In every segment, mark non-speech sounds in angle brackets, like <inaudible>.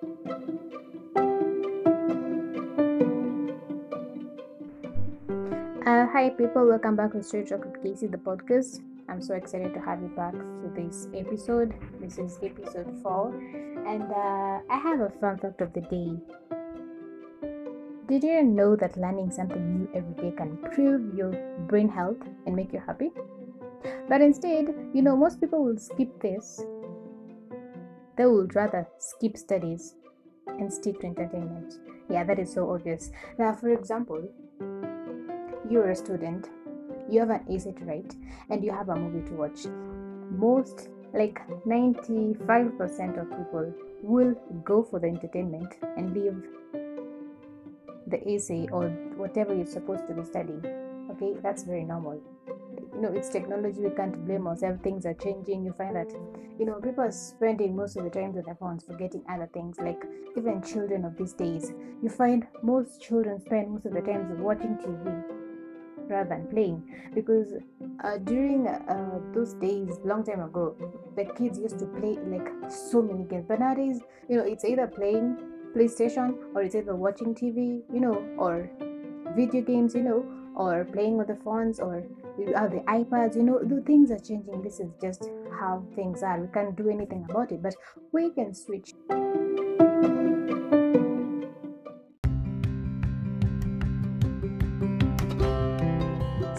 Uh, hi, people. Welcome back to Straight Talk with Casey, the podcast. I'm so excited to have you back to this episode. This is episode four, and uh, I have a fun fact of the day. Did you know that learning something new every day can improve your brain health and make you happy? But instead, you know, most people will skip this. They would rather skip studies and stick to entertainment. Yeah, that is so obvious. Now, for example, you're a student, you have an essay to write, and you have a movie to watch. Most, like 95% of people, will go for the entertainment and leave the essay or whatever you're supposed to be studying. Okay, that's very normal. You know, it's technology, we can't blame ourselves. Things are changing. You find that, you know, people are spending most of the time on their phones, forgetting other things. Like even children of these days, you find most children spend most of the time watching TV rather than playing because uh, during uh, those days long time ago the kids used to play like so many games but nowadays you know it's either playing playstation or it's either watching tv you know or video games you know or playing with the phones or uh, the ipads you know the things are changing. This is just how things are. We can't do anything about it but we can switch.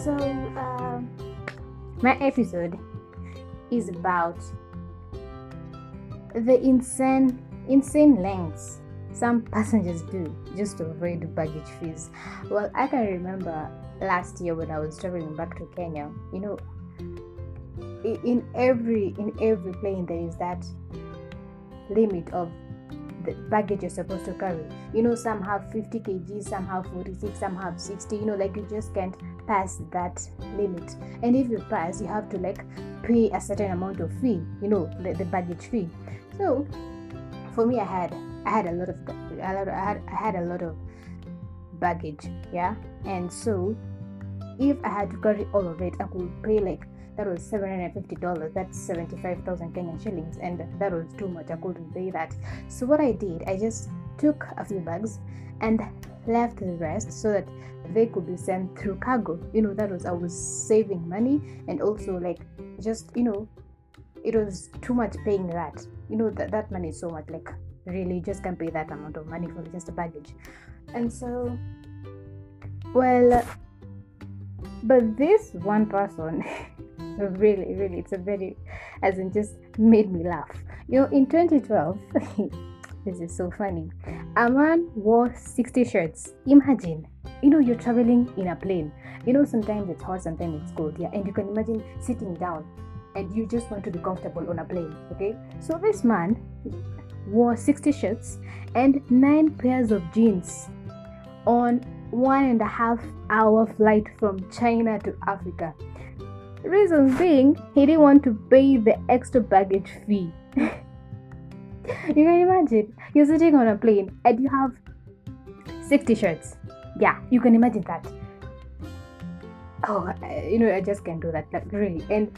So um, my episode is about the insane insane lengths some passengers do just to avoid baggage fees. Well, I can remember last year when I was traveling back to Kenya, you know, in every in every plane there is that limit of the baggage you're supposed to carry. You know, some have 50 kg, some have 46, some have 60. You know, like you just can't pass that limit. And if you pass, you have to like pay a certain amount of fee. You know, the, the baggage fee. So, for me, I had I had a lot of I had I had a lot of baggage, yeah, and so if I had to carry all of it, I could pay like that was seven hundred fifty dollars. That's seventy five thousand Kenyan shillings, and that was too much. I couldn't pay that. So what I did, I just took a few bags and left the rest so that they could be sent through cargo. You know, that was I was saving money and also like just you know, it was too much paying that. You know that that money is so much like really just can't pay that amount of money for just a baggage and so well but this one person <laughs> really really it's a very as in just made me laugh. You know in 2012 <laughs> this is so funny. A man wore 60 shirts. Imagine you know you're traveling in a plane. You know sometimes it's hot sometimes it's cold yeah and you can imagine sitting down and you just want to be comfortable on a plane okay? So this man wore 60 shirts and 9 pairs of jeans on one and a half hour flight from China to Africa. Reasons being, he didn't want to pay the extra baggage fee. <laughs> you can imagine you're sitting on a plane and you have 60 shirts. Yeah, you can imagine that. Oh, you know, I just can't do that, like, really. And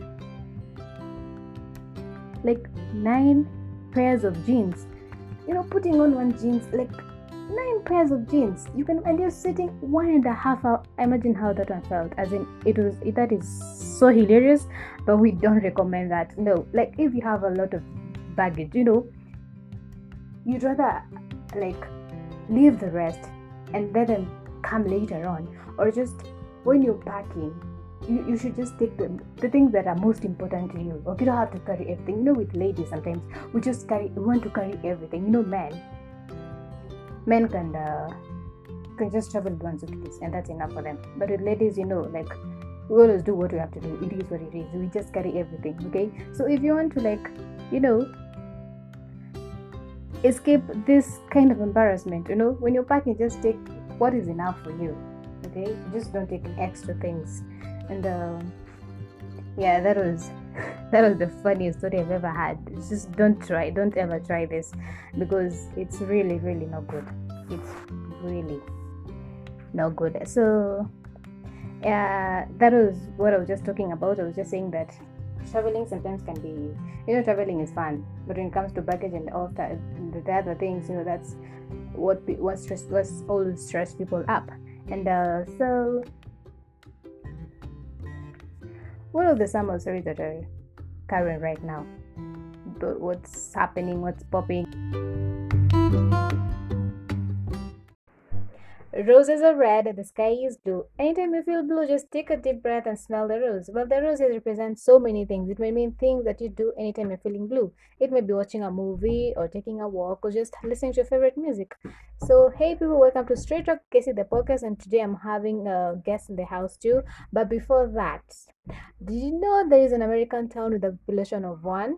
like nine pairs of jeans. You know, putting on one jeans like nine pairs of jeans. You can and you're sitting one and a half hour. Imagine how that one felt. As in, it was that is so hilarious, but we don't recommend that. No, like if you have a lot of baggage, you know, you'd rather like leave the rest and let them come later on, or just when you're packing you, you should just take the, the things that are most important to you. Okay, you don't have to carry everything. You know, with ladies sometimes we just carry we want to carry everything. You know, men men can uh, can just travel with one suitcase and that's enough for them. But with ladies, you know, like we always do what we have to do. It is what it is. We just carry everything. Okay, so if you want to like, you know, escape this kind of embarrassment, you know, when you're packing, just take what is enough for you. Okay, just don't take extra things and um, yeah that was <laughs> that was the funniest story i've ever had. Just don't try don't ever try this because it's really really not good. It's really not good. So yeah that was what i was just talking about. I was just saying that traveling sometimes can be you know traveling is fun but when it comes to baggage and all that the other things you know that's what what stress what's always stress people up. And uh, so what are the summer stories that are current right now. What's happening what's popping Roses are red, and the sky is blue. Anytime you feel blue, just take a deep breath and smell the rose. Well, the roses represent so many things. It may mean things that you do anytime you're feeling blue. It may be watching a movie or taking a walk or just listening to your favorite music. So, hey people, welcome to Straight Talk Casey the podcast, and today I'm having a guest in the house too. But before that, did you know there is an American town with a population of one?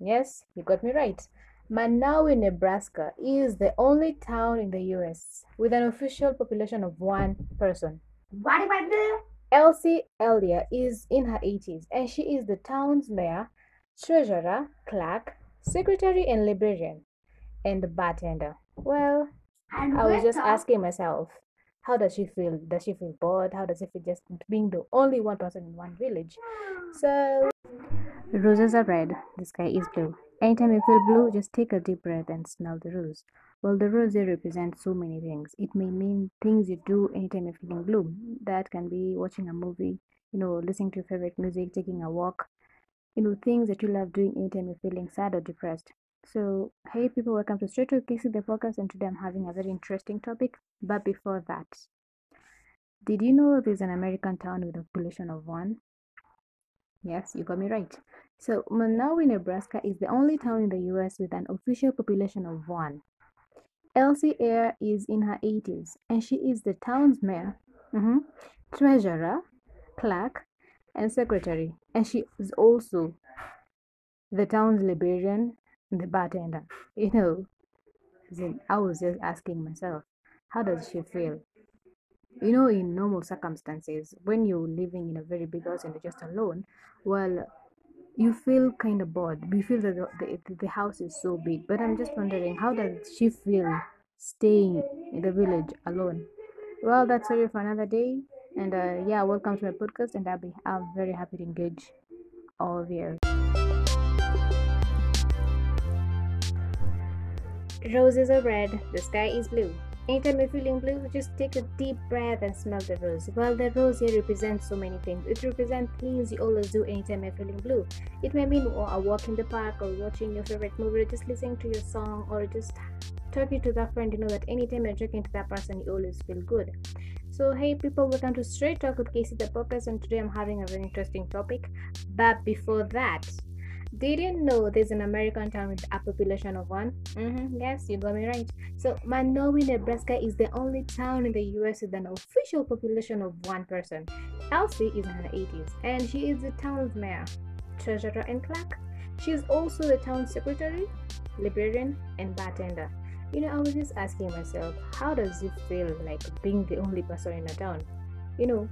Yes, you got me right. Monowi, Nebraska is the only town in the US with an official population of one person. What about the? Elsie Eiler is in her 80s and she is the town's mayor, treasurer, clerk, secretary, and librarian, and bartender. Well, And I was just asking myself, how does she feel? Does she feel bored? How does it feel just being the only one person in one village? Hmm. So, roses are red, the sky is blue. Anytime you feel blue, just take a deep breath and smell the rose. Well, the rose represents so many things. It may mean things you do anytime you're feeling blue. That can be watching a movie, you know, listening to your favorite music, taking a walk, you know, things that you love doing anytime you're feeling sad or depressed. So, hey people, welcome to Straight to Casey the podcast, and today I'm having a very interesting topic. But before that, did you know there's an American town with a population of one? Yes, you got me right. So, Monowi, Nebraska is the only town in the US with an official population of one. Elsie Air is in her 80s and she is the town's mayor, mhm, treasurer, clerk, and secretary. And she is also the town's librarian and the bartender. You know, I was just asking myself, how does she feel? You know, in normal circumstances, when you're living in a very big house and you're just alone, well, you feel kind of bored. You feel that the, the, the house is so big. But I'm just wondering, how does she feel staying in the village alone? Well, that's story for another day. And uh, yeah, welcome to my podcast. And I'll be I'm very happy to engage all of you. Roses are red, the sky is blue. Anytime you're feeling blue, just take a deep breath and smell the rose. Well, the rose here represents so many things. It represents things you always do anytime you're feeling blue. It may mean a walk in the park or watching your favorite movie or just listening to your song or just talking to that friend. You know that anytime you're talking to that person, you always feel good. So, hey people, welcome to Straight Talk with Casey the podcast, and today I'm having a very interesting topic. But before that, did you know there's an American town with a population of one? Mm-hmm, yes, you got me right. So, Monowi, Nebraska is the only town in the US with an official population of one person. Elsie is in her 80s and she is the town's mayor, treasurer, and clerk. She is also the town secretary, librarian, and bartender. You know, I was just asking myself, how does it feel like being the only person in a town? You know,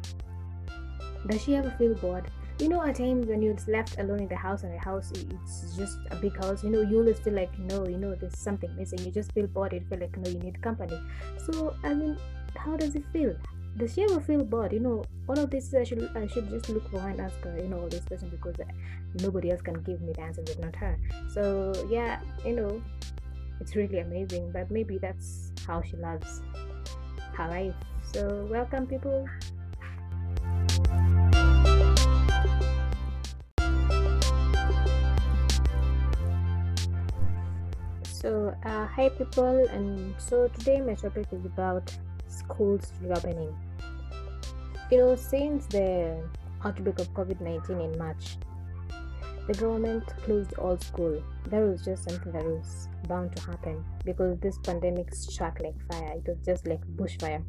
does she ever feel bored? You know, at times when you're left alone in the house and the house it's just a big house, you know, you always feel like no, you know, there's something missing. You just feel bored. You feel like no, you need company. So I mean, how does it feel? Does she ever feel bored? You know, all of this I should I should just look for and ask her, you know, all this person because uh, nobody else can give me the answers if not her. So yeah, you know, it's really amazing. But maybe that's how she loves her life. So welcome, people. So, uh, hi people, and so today my topic is about schools reopening. You know, since the outbreak of COVID 19 in March, the government closed all school. That was just something that was bound to happen because this pandemic struck like fire. It was just like bushfire,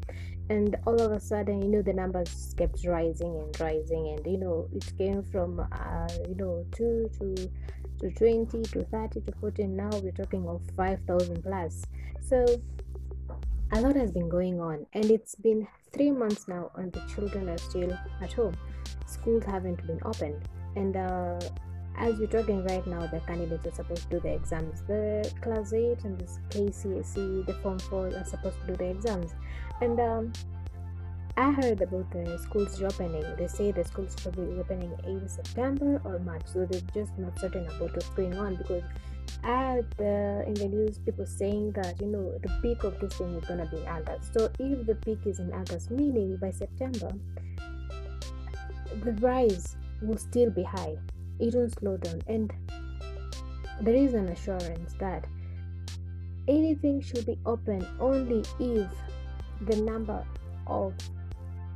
and all of a sudden, you know, the numbers kept rising and rising, and you know, it came from uh, you know two to to 20 to 30 to 40 now we're talking of 5000 plus. So a lot has been going on and it's been three months now and the children are still at home. Schools haven't been opened and uh, as we're talking right now the candidates are supposed to do the exams. The class 8 and this kcse the form 4 are supposed to do the exams. And um, I heard about the schools reopening. They say the schools will be reopening either September or March, so they're just not certain about what's going on because at the in the news people saying that you know the peak of this thing is gonna be in August. So if the peak is in August, meaning by September, the rise will still be high. It won't slow down, and there is an assurance that anything should be open only if the number of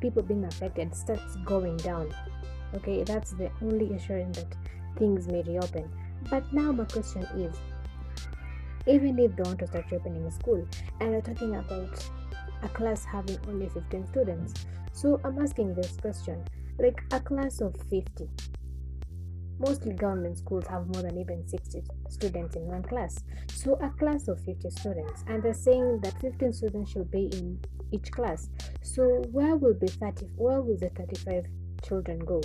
people being affected starts going down. Okay, that's the only assurance that things may reopen. But now my question is even if they want to start reopening a school and we're talking about a class having only 15 students, so I'm asking this question like a class of 50 Mostly government schools have more than even 60 students in one class. So a class of 50 students, and they're saying that 15 students should be in each class. So where will be 30? Where will the 35 children go?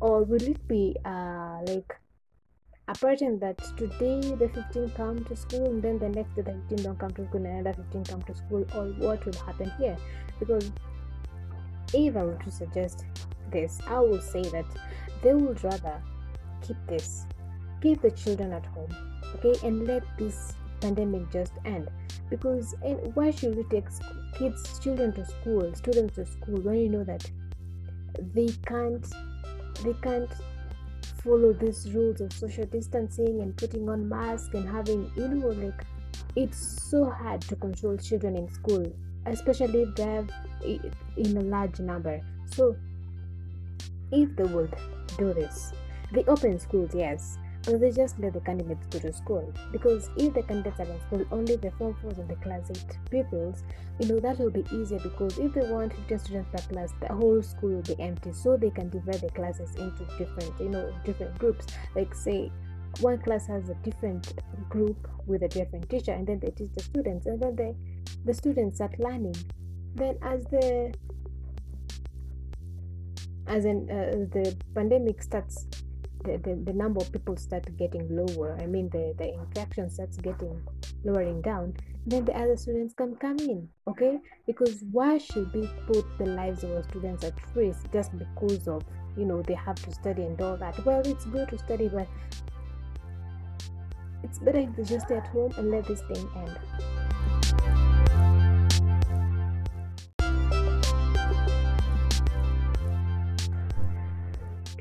Or will it be uh, like a pattern that today the 15 come to school and then the next day the 15 don't come to school and another 15 come to school or what will happen here because if i were to suggest this i would say that they would rather keep this. Keep the children at home okay? And let this pandemic just end. Because and why should we take kids children to school students to school when you know that they can't they can't follow these rules of social distancing and putting on masks and having you know like it's so hard to control children in school especially if they have in a large number. So if they would do this they open schools, yes, but they just let the candidates go to school. Because if the candidates are in school, only the form fours and the class eight pupils, you know, that will be easier because if they want 15 students per class, the whole school will be empty. So they can divide the classes into different, you know, different groups. Like say one class has a different group with a different teacher and then they teach the students and then they the students start learning. Then as the as in uh, the pandemic starts the, the, the number of people start getting lower i mean the, the infection starts getting lowering down then the other students can come in okay? Because why should we put the lives of our students at risk just because of you know they have to study and all that? Well it's good to study but it's better if they just stay at home and let this thing end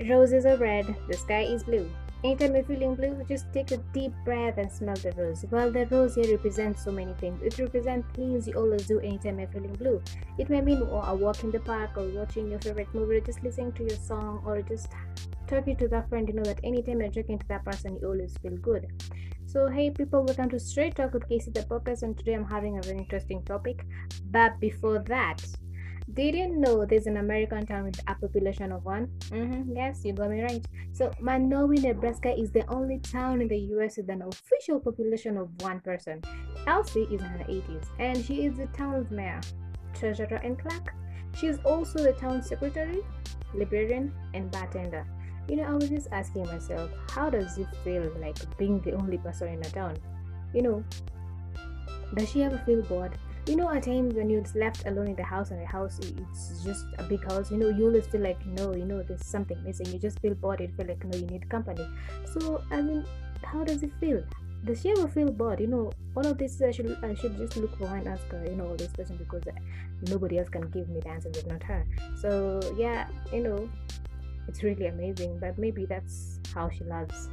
Roses are red, the sky is blue. Anytime you're feeling blue, just take a deep breath and smell the rose. Well, the rose here represents so many things. It represents things you always do anytime you're feeling blue. It may mean a walk in the park or watching your favorite movie or just listening to your song or just talking to that friend. You know that anytime you're talking to that person, you always feel good. So, hey people, welcome to Straight Talk with Casey the podcast, and today I'm having a very interesting topic. But before that, did you know there's an American town with a population of one? Mm-hmm, yes, you got me right. So, Monowi, Nebraska is the only town in the US with an official population of one person. Elsie is in her 80s and she is the town's mayor, treasurer, and clerk. She is also the town secretary, librarian, and bartender. You know, I was just asking myself, how does it feel like being the only person in a town? You know, does she ever feel bored? You know at times when you're left alone in the house and the house it's just a big house you know you always feel like no you know there's something missing. You just feel bored you feel like no you need company. So i mean how does it feel? Does she ever feel bored? You know all of this i should i should just look for her and ask her you know all these questions because uh, nobody else can give me the answers if not her. So yeah you know it's really amazing but maybe that's how she loves